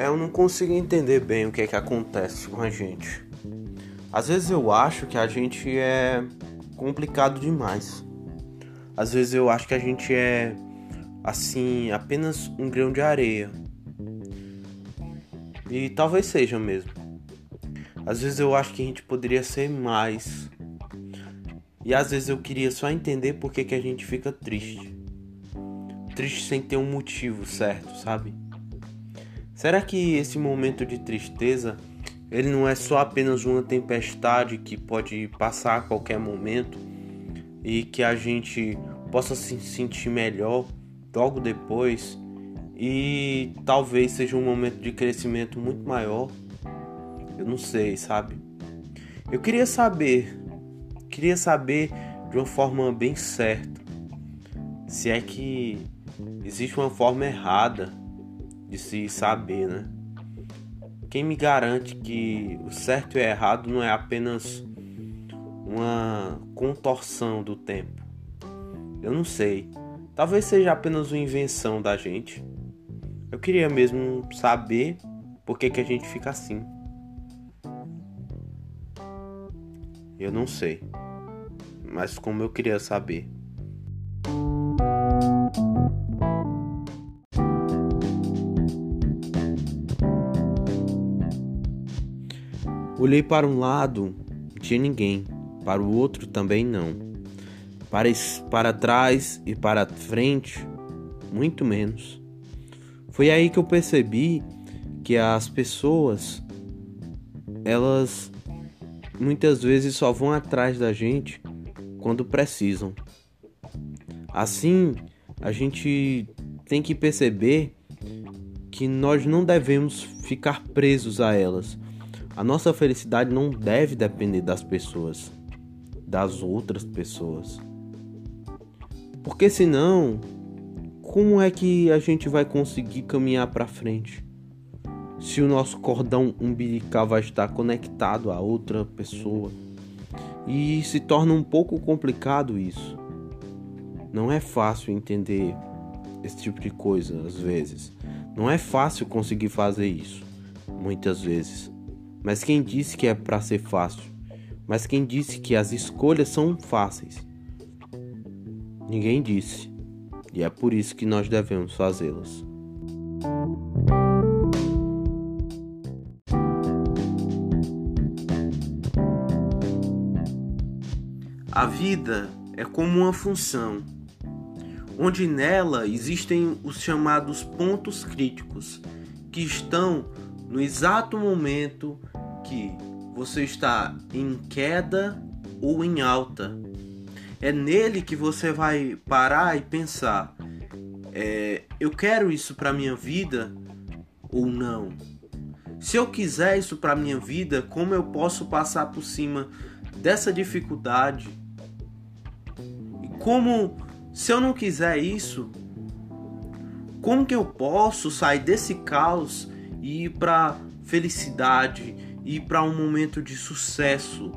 É, eu não consigo entender bem o que é que acontece com a gente. Às vezes eu acho que a gente é complicado demais. Às vezes eu acho que a gente é assim, apenas um grão de areia. E talvez seja mesmo. Às vezes eu acho que a gente poderia ser mais. E às vezes eu queria só entender por que, que a gente fica triste. Triste sem ter um motivo certo, sabe? Será que esse momento de tristeza ele não é só apenas uma tempestade que pode passar a qualquer momento e que a gente possa se sentir melhor logo depois e talvez seja um momento de crescimento muito maior? Eu não sei, sabe? Eu queria saber, queria saber de uma forma bem certa se é que existe uma forma errada de se saber, né? Quem me garante que o certo e o errado não é apenas uma contorção do tempo? Eu não sei. Talvez seja apenas uma invenção da gente. Eu queria mesmo saber por que, que a gente fica assim. Eu não sei. Mas como eu queria saber. Olhei para um lado, não tinha ninguém, para o outro também não. Para, para trás e para frente, muito menos. Foi aí que eu percebi que as pessoas, elas muitas vezes só vão atrás da gente quando precisam. Assim, a gente tem que perceber que nós não devemos ficar presos a elas a nossa felicidade não deve depender das pessoas, das outras pessoas. Porque senão, como é que a gente vai conseguir caminhar para frente? Se o nosso cordão umbilical vai estar conectado a outra pessoa. E se torna um pouco complicado isso. Não é fácil entender esse tipo de coisa às vezes. Não é fácil conseguir fazer isso, muitas vezes. Mas quem disse que é para ser fácil? Mas quem disse que as escolhas são fáceis? Ninguém disse. E é por isso que nós devemos fazê-las. A vida é como uma função, onde nela existem os chamados pontos críticos, que estão no exato momento que você está em queda ou em alta. É nele que você vai parar e pensar: é, eu quero isso para minha vida ou não? Se eu quiser isso para minha vida, como eu posso passar por cima dessa dificuldade? E como, se eu não quiser isso, como que eu posso sair desse caos e ir para felicidade e para um momento de sucesso.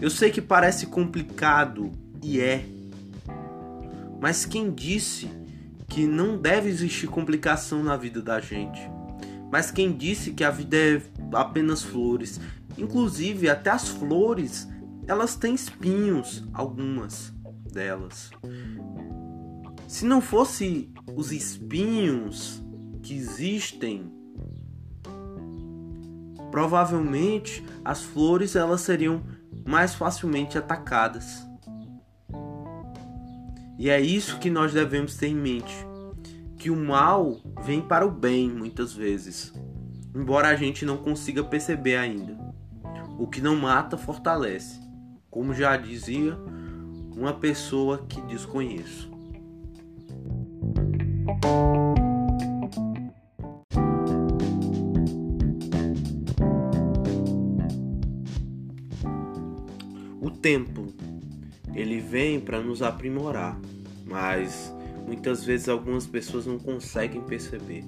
Eu sei que parece complicado e é. Mas quem disse que não deve existir complicação na vida da gente? Mas quem disse que a vida é apenas flores? Inclusive, até as flores, elas têm espinhos, algumas delas. Se não fosse os espinhos que existem, provavelmente as flores elas seriam mais facilmente atacadas. E é isso que nós devemos ter em mente, que o mal vem para o bem muitas vezes, embora a gente não consiga perceber ainda. O que não mata fortalece, como já dizia uma pessoa que desconheço. Tempo. Ele vem para nos aprimorar, mas muitas vezes algumas pessoas não conseguem perceber.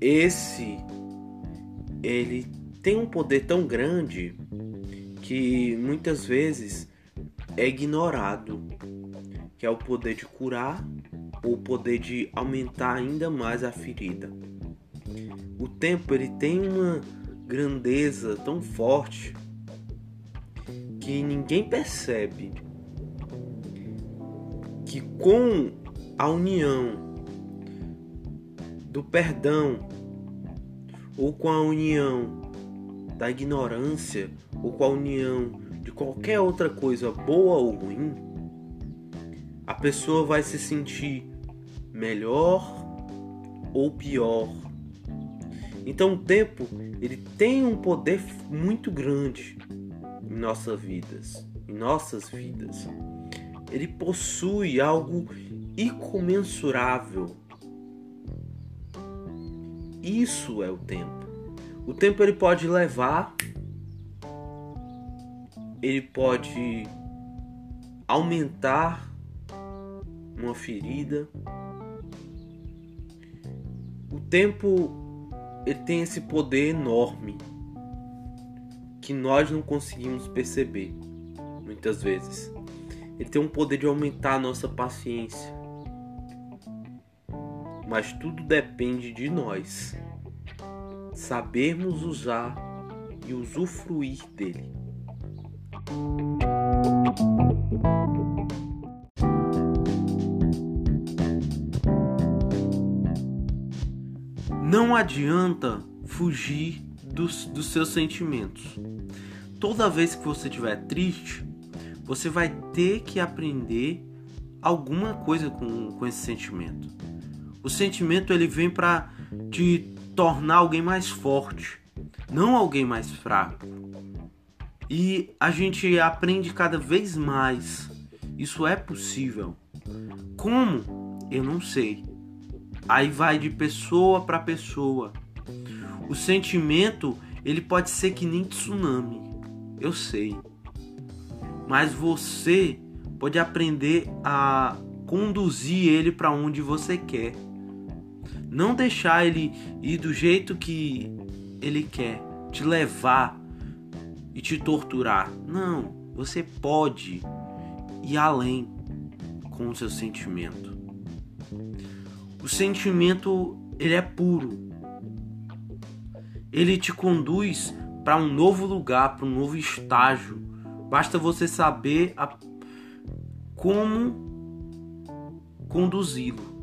Esse ele tem um poder tão grande que muitas vezes é ignorado, que é o poder de curar ou o poder de aumentar ainda mais a ferida. O tempo ele tem uma grandeza tão forte que ninguém percebe que com a união do perdão ou com a união da ignorância ou com a união de qualquer outra coisa boa ou ruim, a pessoa vai se sentir melhor ou pior. Então o tempo ele tem um poder muito grande em nossas vidas, em nossas vidas. Ele possui algo incomensurável. Isso é o tempo. O tempo ele pode levar, ele pode aumentar uma ferida, o tempo ele tem esse poder enorme que nós não conseguimos perceber muitas vezes. Ele tem um poder de aumentar a nossa paciência. Mas tudo depende de nós sabermos usar e usufruir dele. Não adianta fugir dos, dos seus sentimentos. Toda vez que você estiver triste, você vai ter que aprender alguma coisa com, com esse sentimento. O sentimento ele vem para te tornar alguém mais forte, não alguém mais fraco. E a gente aprende cada vez mais. Isso é possível. Como? Eu não sei. Aí vai de pessoa para pessoa. O sentimento, ele pode ser que nem tsunami. Eu sei. Mas você pode aprender a conduzir ele para onde você quer. Não deixar ele ir do jeito que ele quer, te levar e te torturar. Não, você pode ir além com o seu sentimento. O sentimento ele é puro. Ele te conduz para um novo lugar, para um novo estágio. Basta você saber a... como conduzi-lo.